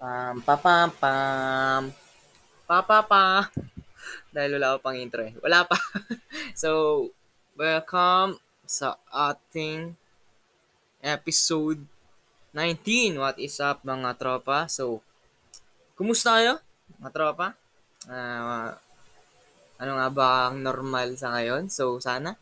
Pam, pa, pam, pam. Pa, pa, pa. Dahil wala pa pang intro eh. Wala pa. so, welcome sa ating episode 19. What is up mga tropa? So, kumusta kayo mga tropa? Uh, ano nga ba ang normal sa ngayon? So, sana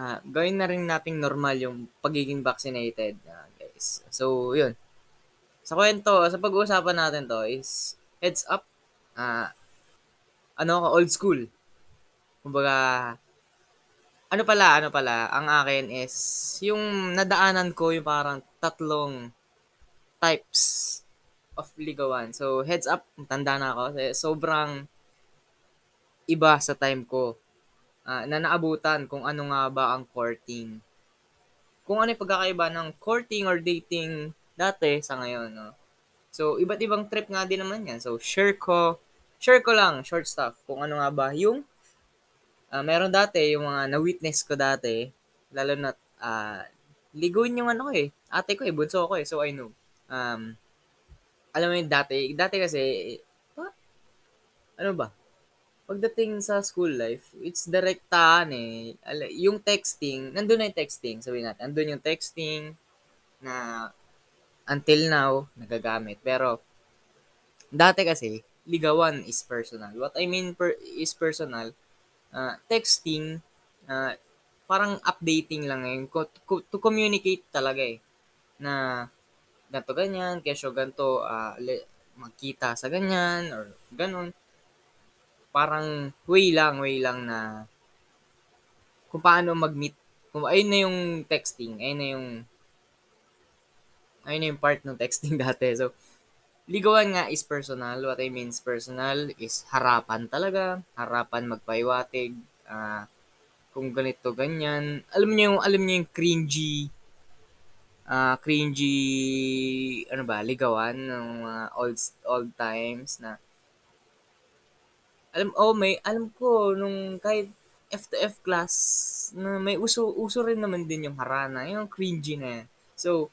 uh, gawin na rin nating normal yung pagiging vaccinated, uh, guys. So, yun sa kwento, sa pag-uusapan natin to is heads up. Uh, ano ka, old school. Kumbaga, ano pala, ano pala, ang akin is, yung nadaanan ko, yung parang tatlong types of ligawan. So, heads up, tanda na ako. Sobrang iba sa time ko uh, na naabutan kung ano nga ba ang courting. Kung ano yung pagkakaiba ng courting or dating dati sa ngayon, no? So, iba't ibang trip nga din naman yan. So, share ko, share ko lang, short stuff, kung ano nga ba yung, uh, meron dati, yung mga na-witness ko dati, lalo na, uh, ligoin yung ano ko eh, ate ko eh, bunso ko eh, so I know. Um, alam mo yung dati, dati kasi, what? Ano ba? Pagdating sa school life, it's direktahan eh. Yung texting, nandun na yung texting, sabihin natin, nandun yung texting, na until now, nagagamit. Pero, dati kasi, ligawan is personal. What I mean per, is personal, uh, texting, uh, parang updating lang eh. To, to communicate talaga eh. Na, ganto ganyan, kesyo ganto, uh, magkita sa ganyan, or ganun. Parang way lang, way lang na kung paano mag-meet. Kung ayun na yung texting, ayun na yung ayun yung part ng texting dati. So, ligawan nga is personal. What I mean is personal is harapan talaga. Harapan magpaiwatig. Uh, kung ganito, ganyan. Alam niyo yung, alam niyo yung cringy, uh, cringy, ano ba, ligawan ng uh, old, old times na alam, oh, may, alam ko, nung kahit F to F class, na may uso, uso rin naman din yung harana, yung cringy na yan. So,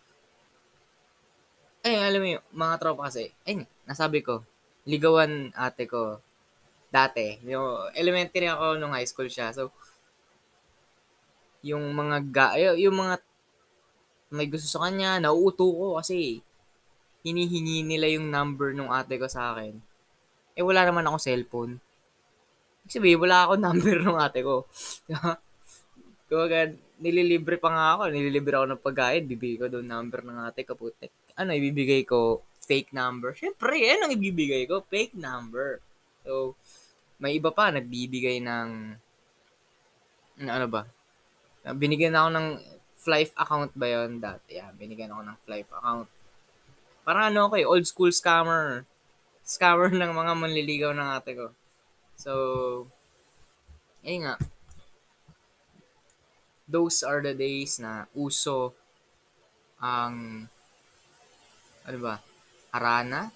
eh, alam mo yung mga tropa kasi, ayun, nasabi ko, ligawan ate ko dati. Yung elementary ako nung high school siya. So, yung mga ga, yung mga may gusto sa kanya, nauuto ko kasi hinihingi nila yung number nung ate ko sa akin. Eh, wala naman ako cellphone. Sabihin, wala ako number nung ate ko. Kumbaga, nililibre pa nga ako. Nililibre ako ng pagkain. Bibigay ko doon number ng ate ko. Putik ano, ibibigay ko fake number. Siyempre, yan ang ibibigay ko, fake number. So, may iba pa, nagbibigay ng, ano ba, binigyan ako ng Flife account ba yon dati? Yeah, binigyan ako ng Flife account. Parang ano ako eh, old school scammer. Scammer ng mga manliligaw ng ate ko. So, ayun nga. Those are the days na uso ang ano ba? Arana?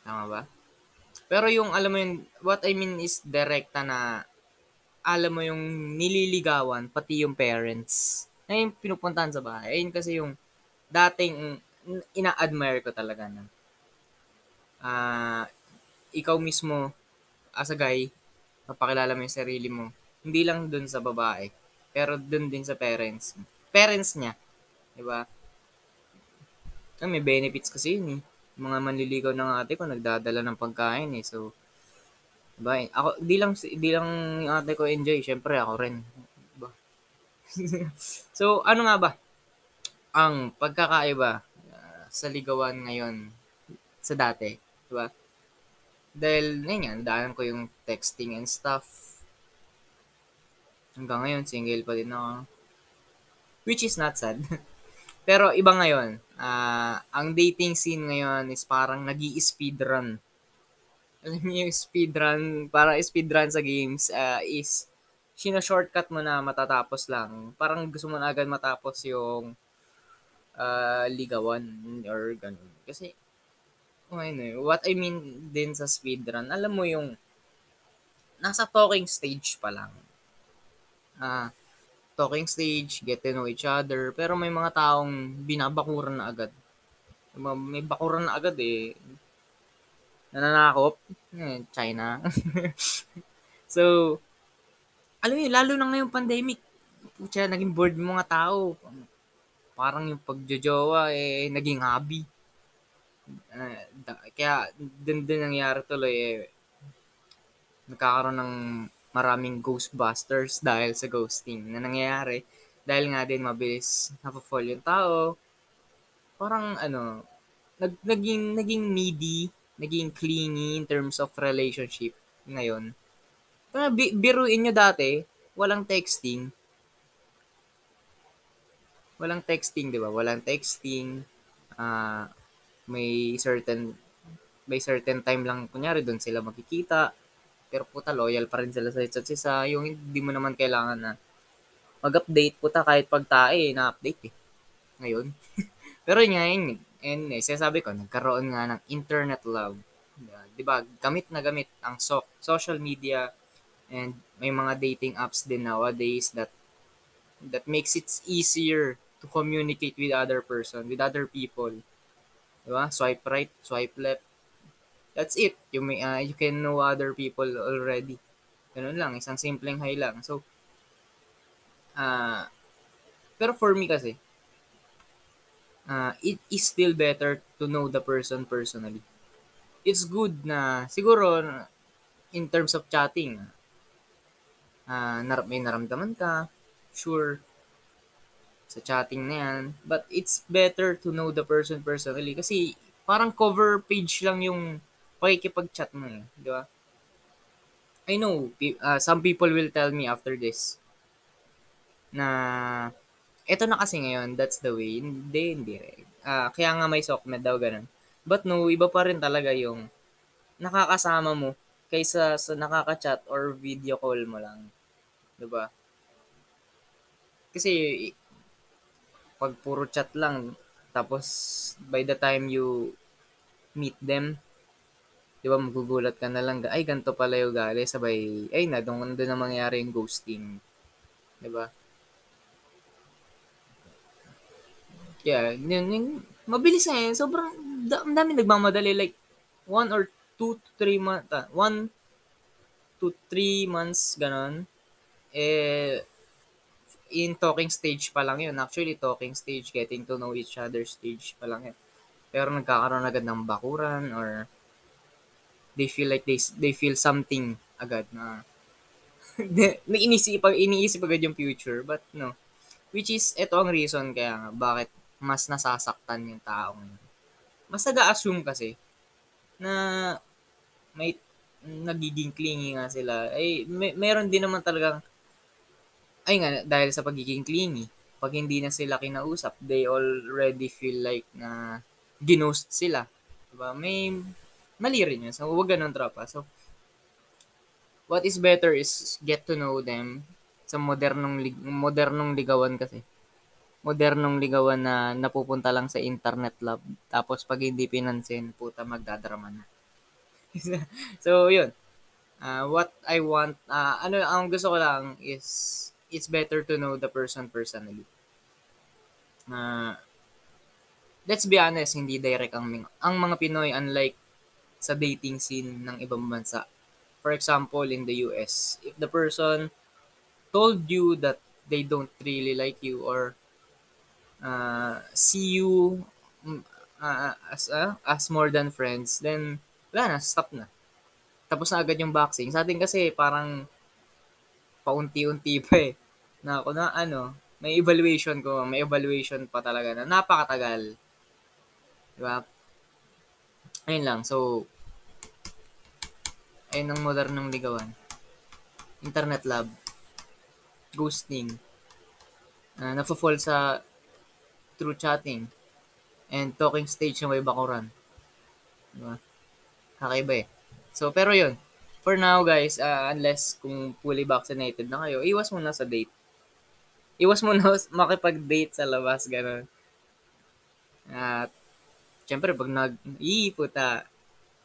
Tama ba? Pero yung, alam mo yung, what I mean is direkta na, alam mo yung nililigawan, pati yung parents. Na pinupuntahan sa bahay. Ayun kasi yung dating ina-admire ko talaga na uh, ikaw mismo as a guy, mapakilala mo yung sarili mo. Hindi lang dun sa babae, pero dun din sa parents. Parents niya. Diba? Ah, may benefits kasi yun eh. Mga manliligaw ng ate ko, nagdadala ng pagkain eh. So, diba? Ako, di lang, di lang yung ate ko enjoy. Siyempre, ako rin. Diba? so, ano nga ba? Ang pagkakaiba uh, sa ligawan ngayon sa dati. Diba? Dahil, ngayon yan, ko yung texting and stuff. Hanggang ngayon, single pa din ako. Which is not sad. Pero iba ngayon. Uh, ang dating scene ngayon is parang nag speedrun Alam niyo speedrun, para speedrun sa games uh, is sino-shortcut mo na matatapos lang. Parang gusto mo na agad matapos yung uh, ligawan or ganun. Kasi, oh, ano, what I mean din sa speedrun, alam mo yung nasa talking stage pa lang. Ah, uh, talking stage, get to know each other, pero may mga taong binabakuran na agad. May bakuran na agad eh. Nananakop. Eh, China. so, alam mo lalo na ngayong pandemic. Pucha, naging bored mga tao. Parang yung pagjojowa eh, naging hobby. Uh, kaya, din din nangyari tuloy eh, nagkakaroon ng maraming ghostbusters dahil sa ghosting na nangyayari. Dahil nga din mabilis napafall yung tao. Parang ano, nag, naging, naging needy, naging clingy in terms of relationship ngayon. Pero bi- biruin nyo dati, walang texting. Walang texting, di ba? Walang texting. Uh, may certain may certain time lang kunyari doon sila makikita pero puta, loyal pa rin sila sa isa't isa. Yung hindi mo naman kailangan na mag-update puta kahit pag tae, na-update eh. Ngayon. Pero yun nga, yun, and eh, sinasabi ko, nagkaroon nga ng internet love. Uh, di ba? Gamit na gamit ang so- social media and may mga dating apps din nowadays that that makes it easier to communicate with other person, with other people. Di ba? Swipe right, swipe left, That's it. You may uh, you can know other people already. Ganun lang, isang simpleng hi lang. So uh, pero for me kasi uh, it is still better to know the person personally. It's good na siguro in terms of chatting uh, nar- may naramdaman ka, sure sa chatting na yan. But it's better to know the person personally kasi parang cover page lang yung pakikipag-chat mo eh, di ba? I know, uh, some people will tell me after this na eto na kasi ngayon, that's the way. Hindi, hindi rin. Uh, kaya nga may SOCMED daw ganun. But no, iba pa rin talaga yung nakakasama mo kaysa sa nakaka-chat or video call mo lang. 'Di ba? Kasi pag puro chat lang tapos by the time you meet them 'di ba magugulat ka na lang, ay ganto pala yung gali, sabay, ay na, doon, doon na mangyayari yung ghosting. 'Di ba? Yeah, yun, yun, mabilis nga eh. Sobrang, ang dami nagmamadali. Like, one or two to three months, uh, one to three months, ganon. Eh, in talking stage pa lang yun. Actually, talking stage, getting to know each other stage pa lang yun. Pero nagkakaroon agad ng bakuran or they feel like they they feel something agad na na iniisip iniisip agad yung future but no. Which is ito ang reason kaya nga bakit mas nasasaktan yung taong mas nag-assume kasi na may nagiging clingy nga sila. Ay may, meron din naman talagang ay nga dahil sa pagiging clingy pag hindi na sila kinausap they already feel like na ginost sila. Diba? May mali rin yun. So, huwag ganun tropa. So, what is better is get to know them sa modernong modernong ligawan kasi. Modernong ligawan na napupunta lang sa internet lab. Tapos pag hindi pinansin, puta magdadrama na. so, yun. Uh, what I want, uh, ano ang gusto ko lang is it's better to know the person personally. Uh, let's be honest, hindi direct ang ang mga Pinoy unlike sa dating scene ng ibang bansa. For example, in the US, if the person told you that they don't really like you or uh, see you uh, as uh, as more than friends, then wala na, stop na. Tapos na agad yung boxing. Sa atin kasi parang paunti-unti pa eh. Na ako na ano, may evaluation ko, may evaluation pa talaga na napakatagal. Diba? Ayun lang. So, ayun ang modernong ligawan. Internet love. Ghosting. Uh, nafo-fall sa through chatting. And talking stage ng may bakuran. Diba? Kakaiba eh. So, pero yun. For now, guys, uh, unless kung fully vaccinated na kayo, iwas muna sa date. Iwas muna makipag-date sa labas, gano'n. At, syempre, pag nag, ii, puta,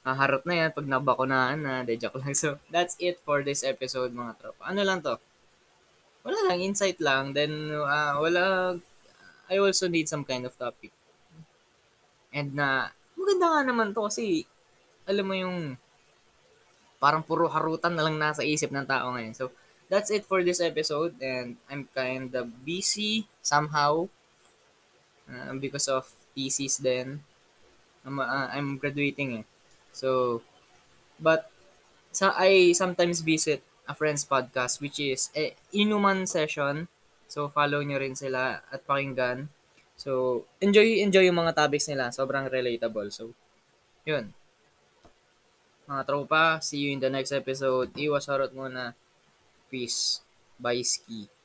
Haharap na yan pag nabakunaan na. De, joke lang. So, that's it for this episode, mga tropa. Ano lang to? Wala lang, insight lang. Then, uh, wala, I also need some kind of topic. And na, maganda nga naman to kasi, alam mo yung, parang puro harutan na lang nasa isip ng tao ngayon. So, that's it for this episode and I'm kind of busy somehow uh, because of thesis then. I'm, uh, I'm graduating eh. So, but sa I sometimes visit a friend's podcast which is eh, inuman session. So, follow nyo rin sila at pakinggan. So, enjoy enjoy yung mga topics nila. Sobrang relatable. So, yun. Mga tropa, see you in the next episode. Iwas harot muna. Peace. Bye, ski.